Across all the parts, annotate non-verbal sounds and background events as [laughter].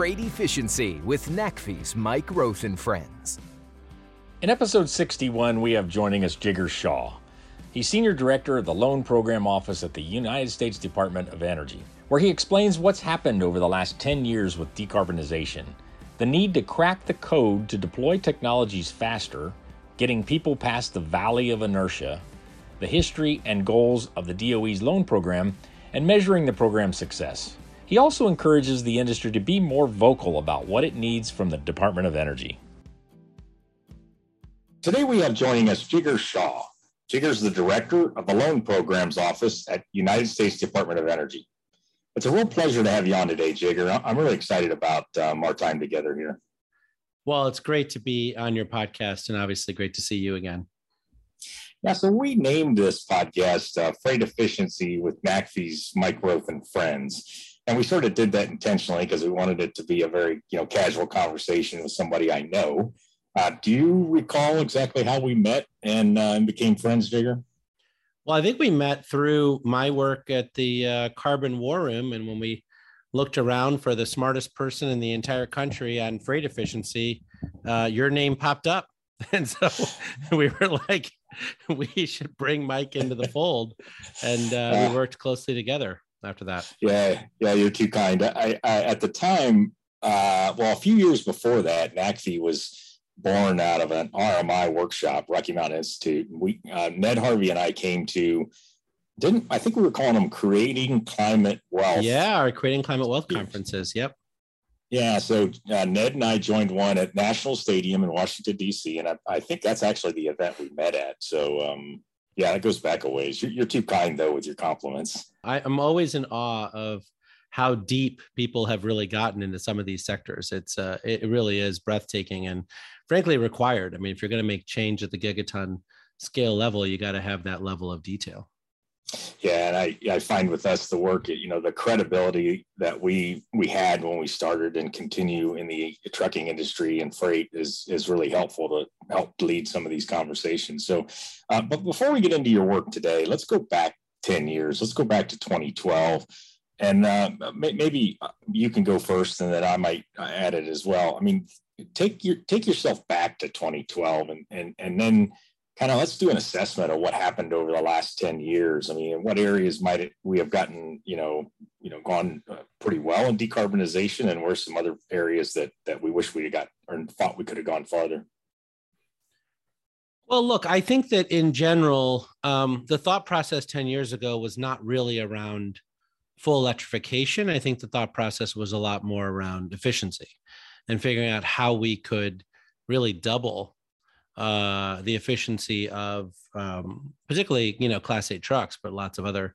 Freight Efficiency with NACFE's Mike Roeth and Friends. In episode 61, we have joining us Jigar Shah. He's Senior Director of the Loan Program Office at the United States Department of Energy, where he explains what's happened over the last 10 years with decarbonization, the need to crack the code to deploy technologies faster, getting people past the valley of inertia, the history and goals of the DOE's loan program, and measuring the program's success. He also encourages the industry to be more vocal about what it needs from the Department of Energy. Today we have joining us Jigar Shah. Jigar is the director of the Loan Programs Office at United States Department of Energy. It's a real pleasure to have you on today, Jigar. I'm really excited about um, our time together here. Well, it's great to be on your podcast and obviously great to see you again. Yeah, so we named this podcast uh, Freight Efficiency with NACFE's Mike Roeth and Friends and we sort of did that intentionally because we wanted it to be a very you know casual conversation with somebody I know. Uh, do you recall exactly how we met and, uh, and became friends, Jigar? Well, I think we met through my work at the uh, Carbon War Room, and when we looked around for the smartest person in the entire country on freight efficiency, uh, your name popped up, [laughs] and so [laughs] we were like, [laughs] we should bring Mike into the fold, and uh, we uh, worked closely together after that. Yeah, yeah, you're too kind. I, I at the time, uh, well, a few years before that, NACFE was born out of an RMI workshop, Rocky Mountain Institute. We uh, Ned Harvey and I came to didn't I think we were calling them creating climate wealth. Yeah, our creating climate wealth conferences. Yep. Yeah, so uh, Ned and I joined one at National Stadium in Washington D.C., and I, I, think that's actually the event we met at. So um, yeah, it goes back a ways. You're, you're too kind though with your compliments. I, am always in awe of how deep people have really gotten into some of these sectors. It's uh, it really is breathtaking and frankly required. I mean, if you're going to make change at the gigaton scale level, you got to have that level of detail. Yeah, and I, I find with us the work, you know, the credibility that we we had when we started and continue in the trucking industry and freight is is really helpful to help lead some of these conversations. So, uh, but before we get into your work today, let's go back ten years. Let's go back to 2012, and uh, maybe uh, you can go first, and then I might add it as well. I mean, take your take yourself back to 2012, and and and then kind of let's do an assessment of what happened over the last 10 years. I mean, what areas might it, we have gotten, you know, you know, gone uh, pretty well in decarbonization and where some other areas that, that we wish we had got or thought we could have gone farther? Well, look, I think that in general, um, the thought process 10 years ago was not really around full electrification. I think the thought process was a lot more around efficiency and figuring out how we could really double uh, the efficiency of um, particularly you know class 8 trucks but lots of other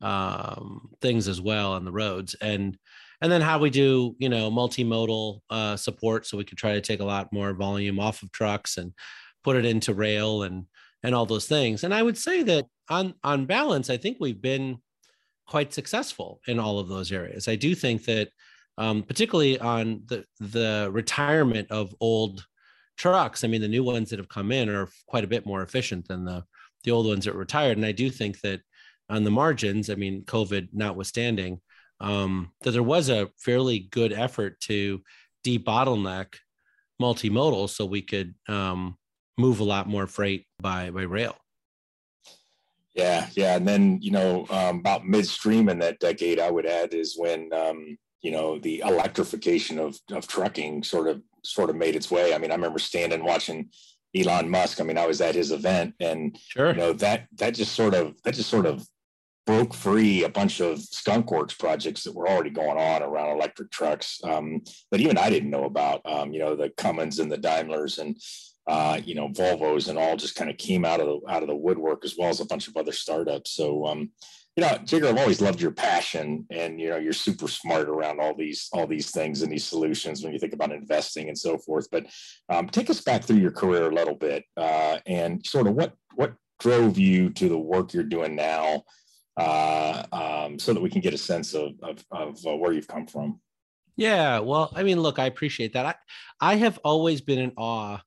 um, things as well on the roads. And and then how we do you know multimodal uh, support so we could try to take a lot more volume off of trucks and put it into rail and and all those things. And i would say that on on balance i think we've been quite successful in all of those areas. I do think that um, particularly on the the retirement of old trucks, I mean, the new ones that have come in are quite a bit more efficient than the the old ones that retired. And I do think that on the margins, I mean, COVID notwithstanding, um, that there was a fairly good effort to debottleneck multimodal so we could um, move a lot more freight by by rail. Yeah, yeah, and then you know um, about midstream in that decade, I would add is when um, you know the electrification of of trucking sort of sort of made its way. I mean, I remember standing watching Elon Musk. I mean, I was at his event, and sure. you know that that just sort of that just sort of broke free a bunch of skunk works projects that were already going on around electric trucks um, that even I didn't know about. Um, you know, the Cummins and the Daimlers and uh, you know Volvos and all just kind of came out of the out of the woodwork as well as a bunch of other startups. So um, you know, Jigar, I've always loved your passion and you know, you're super smart around all these all these things and these solutions when you think about investing and so forth. But um, take us back through your career a little bit uh, and sort of what what drove you to the work you're doing now, uh, um, so that we can get a sense of of, of uh, where you've come from. Yeah, well, I mean, look, I appreciate that. I I have always been in awe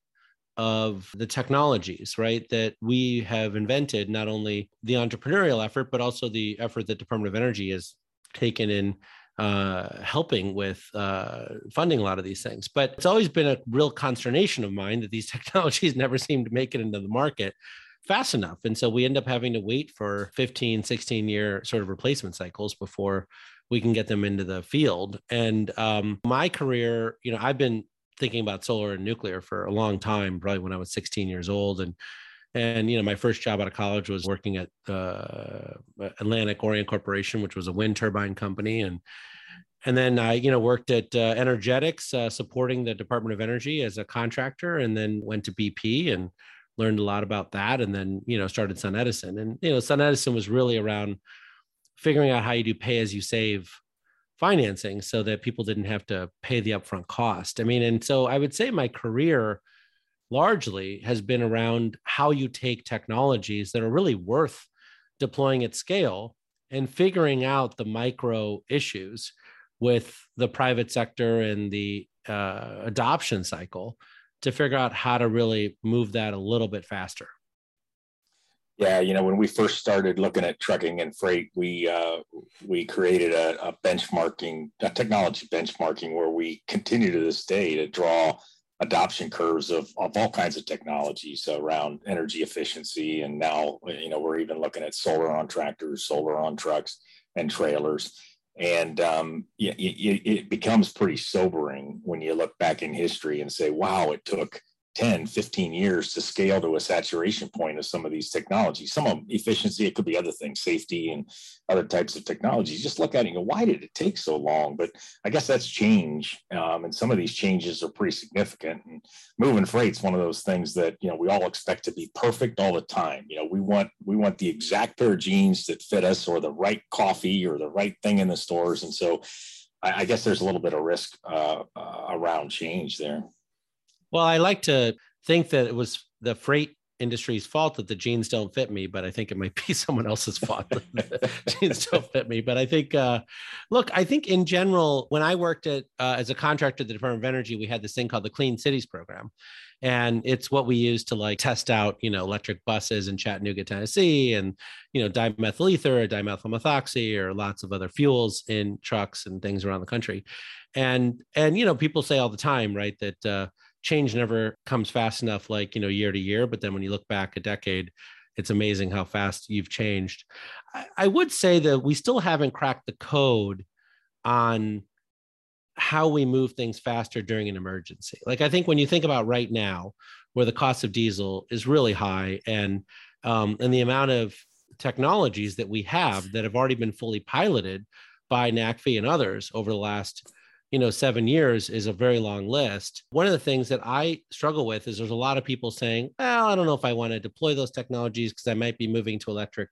of the technologies, right, that we have invented, not only the entrepreneurial effort, but also the effort that Department of Energy has taken in uh, helping with uh, funding a lot of these things. But it's always been a real consternation of mine that these [laughs] technologies never seem to make it into the market fast enough. And so we end up having to wait for 15, 16 year sort of replacement cycles before we can get them into the field. And um, my career, you know, I've been thinking about solar and nuclear for a long time, probably when I was 16 years old. And and you know, my first job out of college was working at uh, Atlantic Orient Corporation, which was a wind turbine company, and and then I, you know, worked at uh, Energetics, uh, supporting the Department of Energy as a contractor, and then went to BP and learned a lot about that, and then you know started SunEdison, and you know SunEdison was really around figuring out how you do pay as you save financing so that people didn't have to pay the upfront cost. I mean, and so I would say my career largely has been around how you take technologies that are really worth deploying at scale and figuring out the micro issues with the private sector and the uh, adoption cycle to figure out how to really move that a little bit faster. Yeah, you know, when we first started looking at trucking and freight, we uh, we created a, a benchmarking, a technology benchmarking, where we continue to this day to draw adoption curves of, of all kinds of technologies around energy efficiency. And now, you know, we're even looking at solar on tractors, solar on trucks and trailers. And um, it, it, it becomes pretty sobering when you look back in history and say, wow, it took 10, 15 years to scale to a saturation point of some of these technologies. Some of them, efficiency, it could be other things, safety and other types of technologies. Just look at it and go, why did it take so long? But I guess that's change. Um, and some of these changes are pretty significant. And moving freight's one of those things that, you know, we all expect to be perfect all the time. You know, we want we want the exact pair of jeans that fit us or the right coffee or the right thing in the stores. And so I, I guess there's a little bit of risk uh, uh, around change there. Well, I like to think that it was the freight industry's fault that the jeans don't fit me, but I think it might be [laughs] someone else's fault that the [laughs] jeans don't fit me. But I think, uh, look, I think in general, when I worked at uh, as a contractor at the Department of Energy, we had this thing called the Clean Cities Program, and it's what we use to like test out, you know, electric buses in Chattanooga, Tennessee, and you know, dimethyl ether or dimethyl methoxy or lots of other fuels in trucks and things around the country, and and you know, people say all the time, right, that uh, change never comes fast enough like you know year to year but then when you look back a decade it's amazing how fast you've changed. I, I, would say that we still haven't cracked the code on how we move things faster during an emergency. Like i think when you think about right now where the cost of diesel is really high and um, and the amount of technologies that we have that have already been fully piloted by NACFE and others over the last you know, seven years is a very long list. One of the things that I struggle with is there's a lot of people saying, well, I don't know if I want to deploy those technologies because I might be moving to electric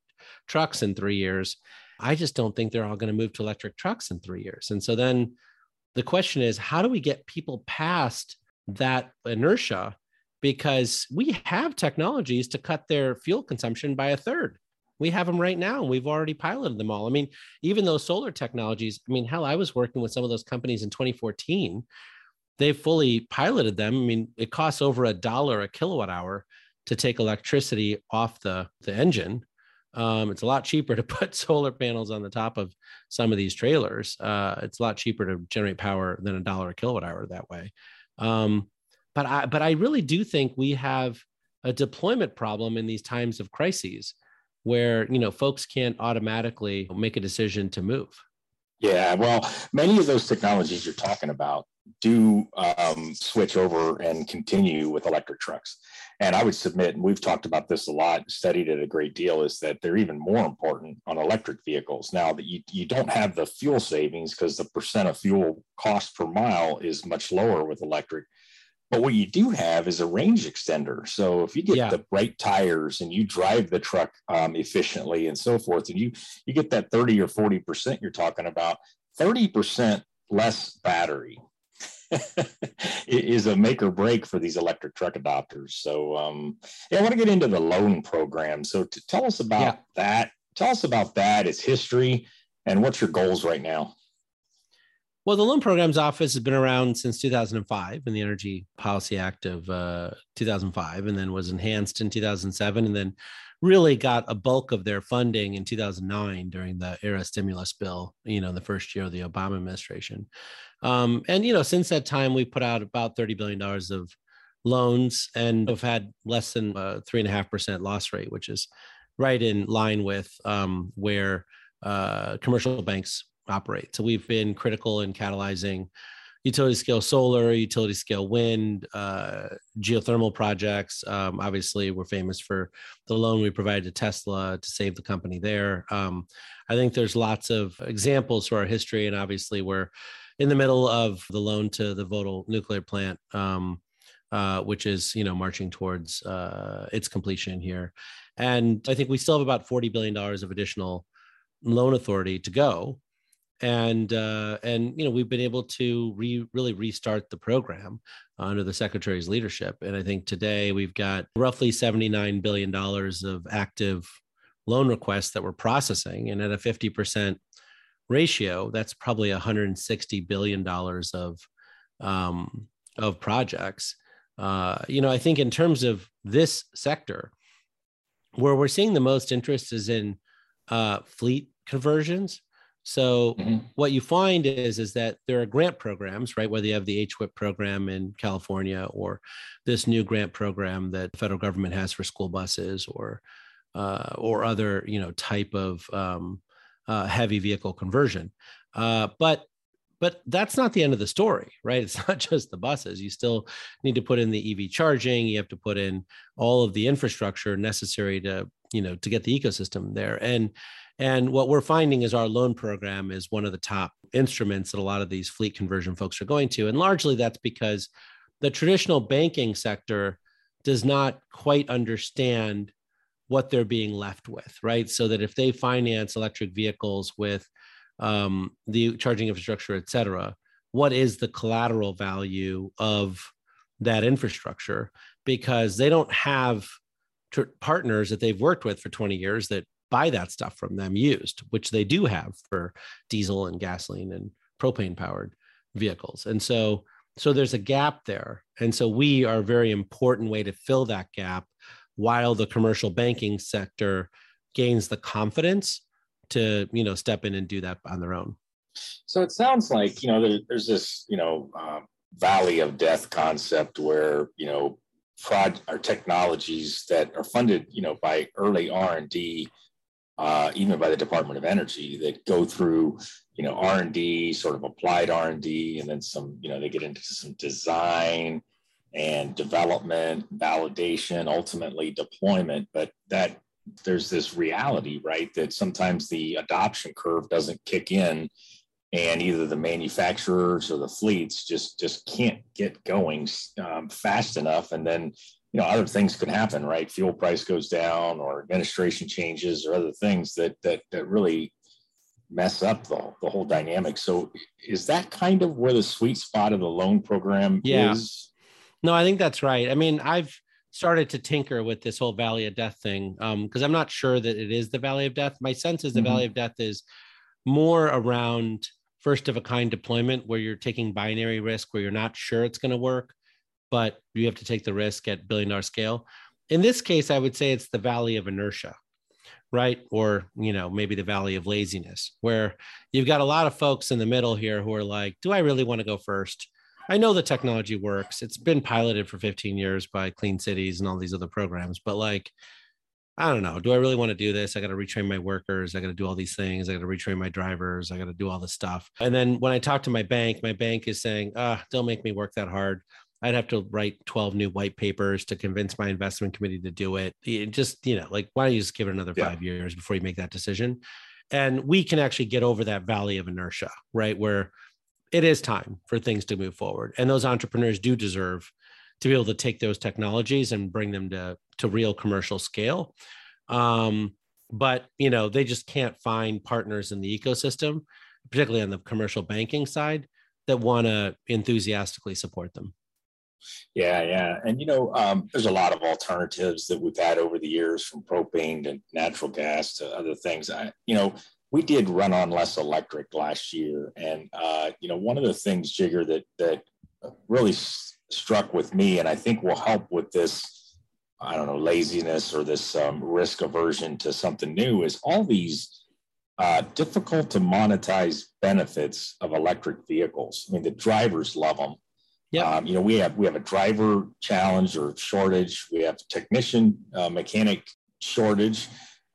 trucks in three years. I just don't think they're all going to move to electric trucks in three years. And so then the question is, how do we get people past that inertia? Because we have technologies to cut their fuel consumption by a third. We have them right now, and we've already piloted them all. I mean, even those solar technologies, I mean, hell, I was working with some of those companies in 2014. They've fully piloted them. I mean, it costs over a dollar a kilowatt hour to take electricity off the, the engine. Um, it's a lot cheaper to [laughs] put solar panels on the top of some of these trailers. Uh, it's a lot cheaper to generate power than a dollar a kilowatt hour that way. Um, but I, but I really do think we have a deployment problem in these times of crises where you know folks can't automatically make a decision to move. Yeah well many of those technologies you're talking about do um, switch over and continue with electric trucks. And i would submit and we've talked about this a lot studied it a great deal is that they're even more important on electric vehicles now that you, you don't have the fuel savings because the percent of fuel cost per mile is much lower with electric but what you do have is a range extender. So if you get yeah. the right tires and you drive the truck um, efficiently and so forth, and you you get that 30 or 40 percent you're talking about, 30 percent less battery [laughs] is a make or break for these electric truck adopters. So um, yeah, I want to get into the loan program. So to tell us about yeah. that. Tell us about that, its history, and what's your goals right now. Well, the Loan Programs Office has been around since 2005 in the Energy Policy Act of uh, 2005, and then was enhanced in 2007, and then really got a bulk of their funding in 2009 during the ARRA stimulus bill, you know, in the first year of the Obama administration. Um, and, you know, since that time, we put out about $30 billion of loans and have had less than and a half percent loss rate, which is right in line with um, where uh, commercial banks operate. So we've been critical in catalyzing utility scale solar, utility scale wind, uh, geothermal projects. Um, obviously, we're famous for the loan we provided to Tesla to save the company there. Um, I think there's lots of examples for our history, and obviously, we're in the middle of the loan to the Vogtle nuclear plant. Um, uh, which is you know marching towards uh, its completion here, and I think we still have about forty billion dollars of additional loan authority to go and uh, and you know we've been able to re, really restart the program under the secretary's leadership and i think today we've got roughly 79 billion dollars of active loan requests that we're processing and at a 50% ratio that's probably 160 billion dollars of um, of projects. Uh, you know i think in terms of this sector where we're seeing the most interest is in uh, fleet conversions so mm-hmm. what you find is is that there are grant programs, right? Whether you have the HVIP program in California or this new grant program that the federal government has for school buses or uh, or other you know type of um, uh, heavy vehicle conversion. Uh, but but that's not the end of the story, right? [laughs] It's not just the buses. You still need to put in the EV charging. You have to put in all of the infrastructure necessary to you know to get the ecosystem there and and what we're finding is our loan program is one of the top instruments that a lot of these fleet conversion folks are going to. And largely that's because the traditional banking sector does not quite understand what they're being left with, right? So that if they finance electric vehicles with um, the charging infrastructure, et cetera, what is the collateral value of that infrastructure? Because they don't have partners that they've worked with for 20 years that buy that stuff from them used, which they do have for diesel and gasoline and propane powered vehicles. And so so there's a gap there. And so we are a very important way to fill that gap while the commercial banking sector gains the confidence to, you know, step in and do that on their own. So it sounds like, you know, there, there's this, you know, uh, valley of death concept where, you know, fraud or technologies that are funded, you know, by early R&D uh, even by the Department of Energy that go through, you know, R and D, sort of applied R and D, and then some, you know, they get into some design and development, validation, ultimately deployment. But that there's this reality, right, that sometimes the adoption curve doesn't kick in, and either the manufacturers or the fleets just just can't get going um, fast enough, and then you know other things could happen right? Fuel price goes down or administration changes or other things that that that really mess up the, the whole dynamic. So is that kind of where the sweet spot of the loan program yeah. is? No i think that's right. I mean i've started to tinker with this whole valley of death thing because um, i'm not sure that it is the valley of death. My sense is the mm-hmm. valley of death is more around first of a kind deployment where you're taking binary risk where you're not sure it's going to work but you have to take the risk at billion dollar scale. In this case, I would say it's the valley of inertia, right? Or, you know, maybe the valley of laziness, where you've got a lot of folks in the middle here who are like, do I really want to go first? I know the technology works. It's been piloted for 15 years by Clean Cities and all these other programs, but like, I don't know. Do I really want to do this? I got to retrain my workers. I got to do all these things. I got to retrain my drivers. I got to do all this stuff. And then when I talk to my bank, my bank is saying, ah, don't make me work that hard. I'd have to write 12 new white papers to convince my investment committee to do it. it just, you know, like, why don't you just give it another yeah. five years before you make that decision? And we can actually get over that valley of inertia, right? Where it is time for things to move forward. And those entrepreneurs do deserve to be able to take those technologies and bring them to, to real commercial scale. Um, but, you know, they just can't find partners in the ecosystem, particularly on the commercial banking side, that want to enthusiastically support them. Yeah, yeah. And, you know, um, there's a lot of alternatives that we've had over the years from propane to natural gas to other things. I, you know, we did run on less electric last year. And, uh, you know, one of the things, Jigar, that, that really s- struck with me, and I think will help with this I don't know, laziness or this um, risk aversion to something new is all these uh, difficult to monetize benefits of electric vehicles. I mean, the drivers love them. Yeah. Um, you know, we have we have a driver challenge or shortage. We have technician uh, mechanic shortage.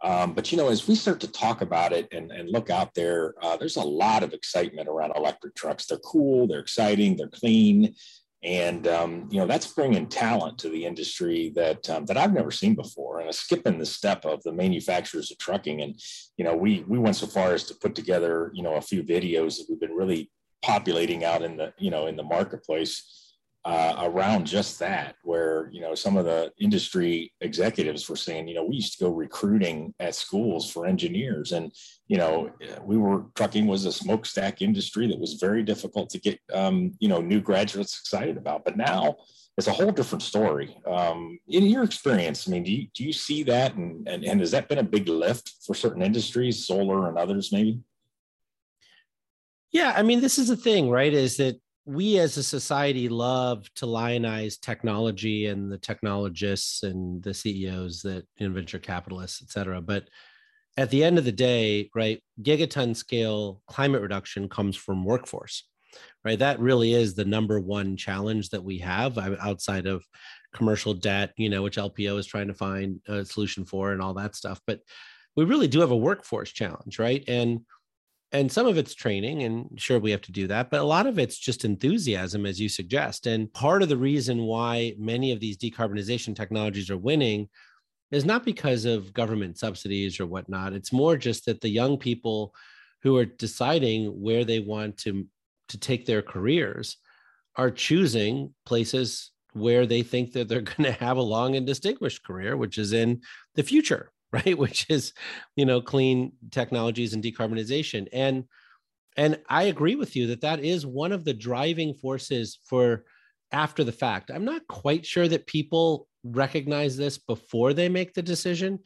Um, but you know, as we start to talk about it and, and look out there, uh, there's a lot of excitement around electric trucks. They're cool, they're exciting, they're clean, and um, you know that's bringing talent to the industry that um, that I've never seen before, and a skipping the step of the manufacturers of trucking. And you know, we we went so far as to put together you know a few videos that we've been really populating out in the you know in the marketplace uh, around just that, where you know some of the industry executives were saying, you know, we used to go recruiting at schools for engineers, and you know, we were trucking was a smokestack industry that was very difficult to get um, you know new graduates excited about. But now it's a whole different story. Um, in your experience, I mean, do you do you see that, and, and and has that been a big lift for certain industries, solar and others, maybe? Yeah, I mean, this is the thing, right? Is that we as a society love to lionize technology and the technologists and the CEOs that in venture capitalists, et cetera. But at the end of the day, right, gigaton scale climate reduction comes from workforce, right? That really is the number one challenge that we have uh, outside of commercial debt, you know, which LPO is trying to find a solution for and all that stuff. But we really do have a workforce challenge, right? And and some of it's training and sure we have to do that but a lot of it's just enthusiasm as you suggest and part of the reason why many of these decarbonization technologies are winning is not because of government subsidies or whatnot. It's more just that the young people who are deciding where they want to to take their careers are choosing places where they think that they're [laughs] going to have a long and distinguished career which is in the future right? [laughs] Which is you know clean technologies and decarbonization. And and i agree with you that that is one of the driving forces for after the fact. I'm not quite sure that people recognize this before they make the decision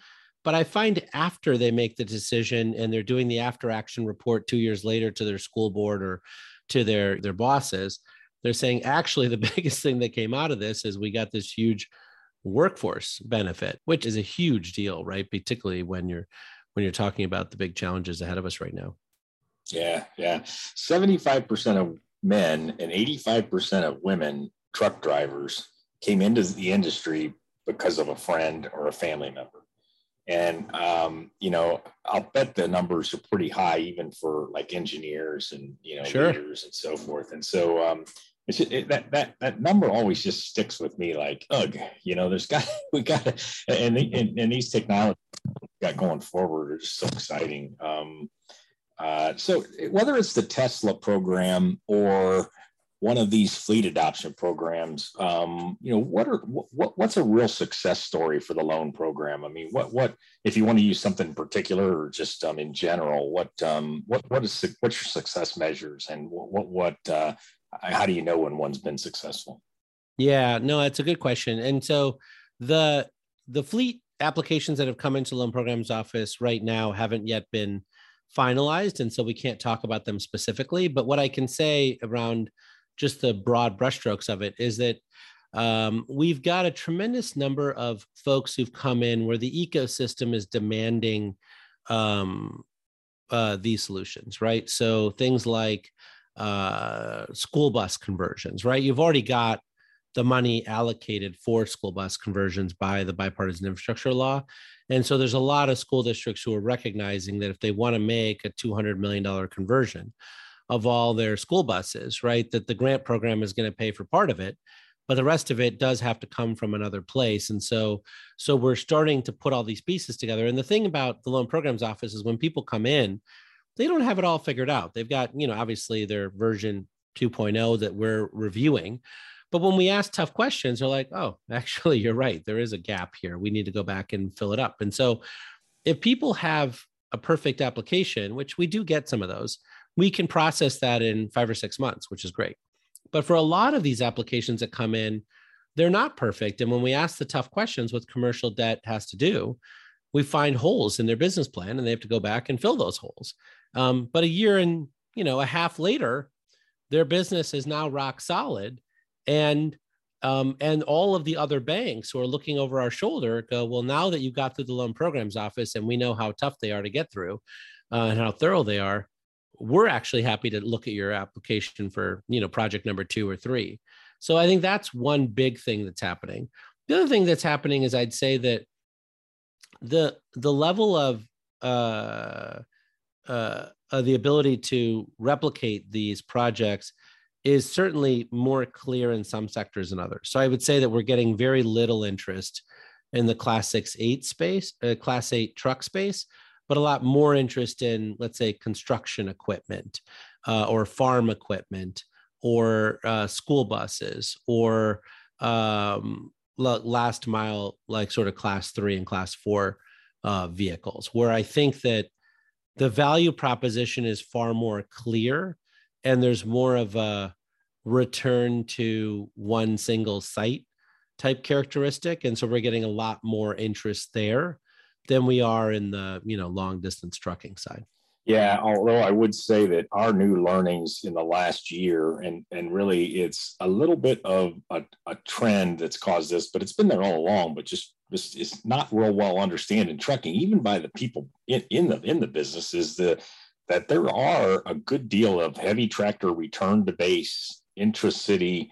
but i find after they make the decision and they're doing the after action report 2 years later to their school board or to their their bosses they're saying actually the [laughs] biggest thing that came out of this is we got this huge workforce benefit, which is a huge deal, right? Particularly when you're when you're talking about the big challenges ahead of us right now. Yeah, yeah. 75% of men and 85% of women truck drivers came into the industry because of a friend or a family member. And, um, you know, I'll bet the numbers are pretty high, even for like engineers and, you know, sure. leaders and so forth. And so, um, it's it, that that that number always just sticks with me like ugh you know there's [laughs] got we got to and, and and these technologies got going forward are so exciting. Um uh so whether it's the tesla program or one of these fleet adoption programs um you know what are what what's a real success story for the loan program? I mean what what if you want to use something in particular or just um in general what um what what is what's your success measures and what what, what uh how do you know when one's been successful? Yeah, no, that's a good question. And so the the fleet applications that have come into loan programs office right now haven't yet been finalized and so we can't talk about them specifically but what i can say around just the broad brushstrokes of it is that um, we've got a tremendous number of folks who've come in where the ecosystem is demanding um, uh, these solutions right so things like uh, school bus conversions, right? You've already got the money allocated for school bus conversions by the bipartisan infrastructure law. And so there's a lot of school districts who are recognizing that if they want to make a $200 million conversion of all their school buses, right, that the grant program is going to pay for part of it, but the rest of it does have to come from another place. And so, so we're starting to put all these pieces together. And the thing about the loan programs office is when people come in, they don't have it all figured out. They've got, you know, obviously their version 2.0 that we're reviewing. But when we ask tough questions, they're like, oh, [laughs] actually, you're right. There is a gap here. We need to go back and fill it up. And so if people have a perfect application, which we do get some of those, we can process that in five or six months, which is great. But for a lot of these applications that come in, they're not perfect. And when we ask the tough questions, what commercial debt has to do, we find holes in their business plan and they have to go back and fill those holes. Um, but a year and you know a half later, their business is now rock solid, and Um, and all of the other banks who are looking over our shoulder go, well, now that you got through the loan programs office and we know how tough they are to get through uh, and how thorough they are, we're actually happy to look at your application for you know project number two or three. So I think that's one big thing that's happening. The other thing that's happening is I'd say that the the level of uh, uh, uh, the ability to replicate these projects is certainly more clear in some sectors than others. So I would say that we're getting very little interest in the class six eight space, uh, class eight truck space, but a lot more interest in, let's say, construction equipment uh, or farm equipment or uh, school buses or um, last mile, like sort of class three and class four uh, vehicles, where I think that the value proposition is far more clear and there's more of a return to one single site type characteristic. And so we're getting a lot more interest there than we are in the, you know, long distance trucking side. Yeah, although I would say that our new learnings in the last year, and and really it's a little bit of a, a trend that's caused this, but it's been there all along, but just just is not real well understood in trucking, even by the people in, in the in the business, is the that there are a good deal of heavy tractor return to base intracity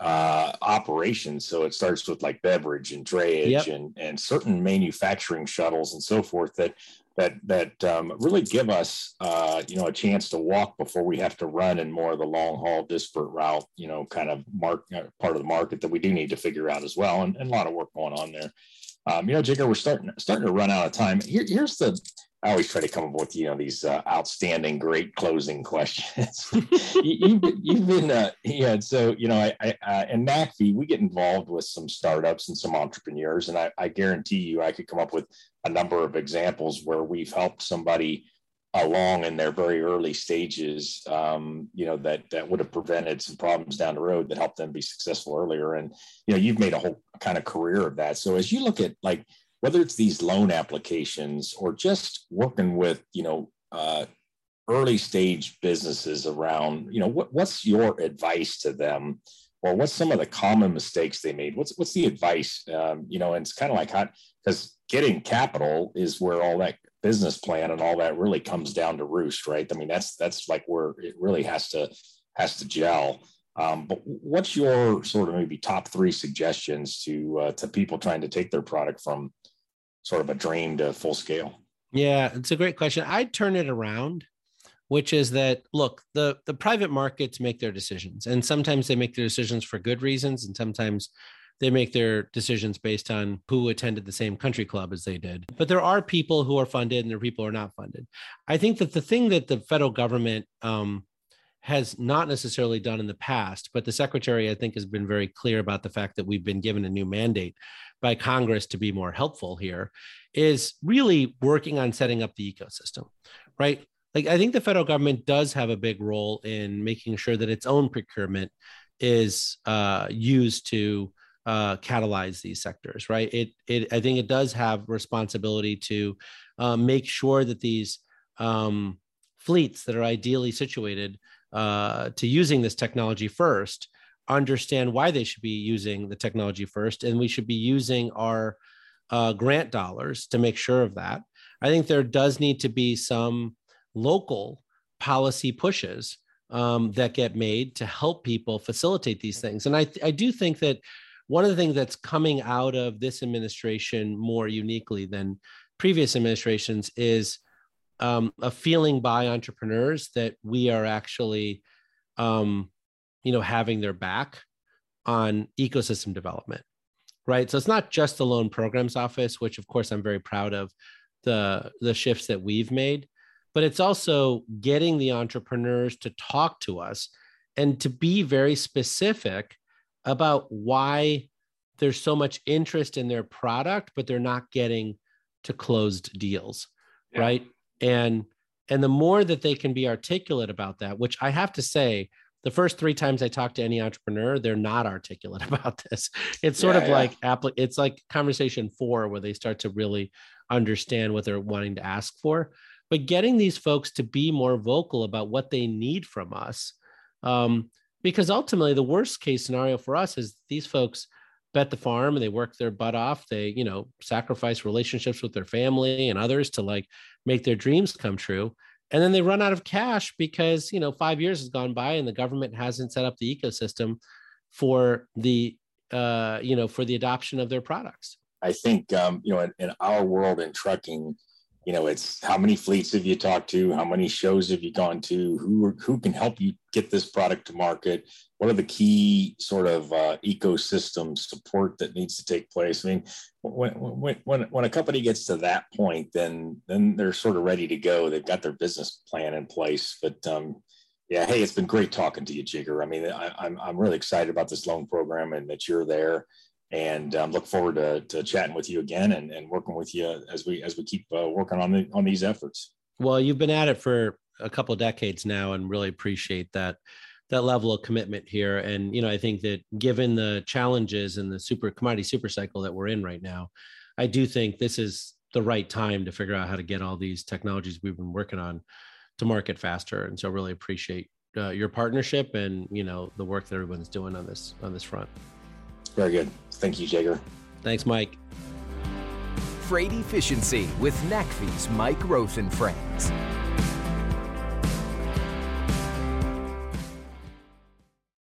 uh, operations. So it starts with like beverage and drayage yep. and, and certain manufacturing shuttles and so forth that that that um, really give us uh, you know a chance to walk before we have to run in more of the long haul disparate route you know kind of mark uh, part of the market that we do need to figure out as well and, and a lot of work going on there. Um, you know, Jigar, we're starting starting to run out of time. Here, here's the I always try to come up with you know these uh, outstanding, great closing questions. [laughs] you, have you've been uh, yeah. So you know, I, I uh, and NACFE, we get involved with some startups and some entrepreneurs, and I, I guarantee you, I could come up with a number of examples where we've helped somebody along in their very early stages, um, you know, that that would have prevented some problems down the road that helped them be successful earlier. And you know, you've made a whole kind of career of that. So as you look at like whether it's these loan applications or just working with, you know, uh, early stage businesses around, you know, what, what's your advice to them? Or what's some of the common mistakes they made? What's what's the advice? Um, you know, and it's kind of like how because getting capital is where all that business plan and all that really comes down to roost, right? I mean, that's that's like where it really has to has to gel. Um, but what's your sort of maybe top three suggestions to uh, to people trying to take their product from sort of a dream to full scale? Yeah, it's a great question. I'd turn it around, which is that look, the the private markets make their decisions, and sometimes they make their decisions for good reasons, and sometimes they make their decisions based on who attended the same country club as they did. But there are people who are funded, and there are people who are not funded. I think that the thing that the federal government um, has not necessarily done in the past, but the secretary, I think, has been very clear about the fact that we've been given a new mandate by Congress to be more helpful here, is really working on setting up the ecosystem, right? Like, I think the federal government does have a big role in making sure that its own procurement is uh, used to uh, catalyze these sectors, right? It, it, I think it does have responsibility to uh, make sure that these um, fleets that are ideally situated uh, to using this technology first understand why they should be using the technology first, and we should be using our uh, grant dollars to make sure of that. I think there does need to be some local policy pushes um, that get made to help people facilitate these things. And I, I do think that one of the things that's coming out of this administration more uniquely than previous administrations is um, a feeling by entrepreneurs that we are actually um, you know having their back on ecosystem development right so it's not just the loan programs office which of course i'm very proud of the the shifts that we've made but it's also getting the entrepreneurs to talk to us and to be very specific about why there's so much interest in their product but they're not getting to closed deals yeah. right and and the more that they can be articulate about that which i have to say the first three times I talk to any entrepreneur, they're not articulate [laughs] about this. It's sort yeah, of yeah. like applic- it's like conversation four where they start to really understand what they're wanting to ask for. But getting these folks to be more vocal about what they need from us, um, because ultimately the worst case scenario for us is these folks bet the farm and they work their butt off. They you know sacrifice relationships with their family and others to like make their dreams come true. And then they run out of cash because you know five years has gone by and the government hasn't set up the ecosystem for the uh, you know for the adoption of their products. I think um, you know in, in our world in trucking you know it's how many fleets have you talked to? How many shows have you gone to? Who who can help you get this product to market? What are the key sort of uh, ecosystem support that needs to take place? I mean when, when when a company gets to that point then then they're sort of ready to go. They've got their business plan in place. But um yeah hey it's been great talking to you Jigar i mean I, i'm i'm really excited about this loan program and that you're there and um, look forward to, to chatting with you again and, and working with you as we as we keep uh, working on the, on these efforts. Well, you've been at it for a couple decades now, and really appreciate that that level of commitment here. And you know, I think that given the challenges and the super commodity super cycle that we're in right now, I do think this is the right time to figure out how to get all these technologies we've been working on to market faster. And so, really appreciate uh, your partnership and you know the work that everyone's doing on this on this front. Very good. Thank you, Jigar. Thanks, Mike. Freight Efficiency with NACFE's Mike Roeth and Friends.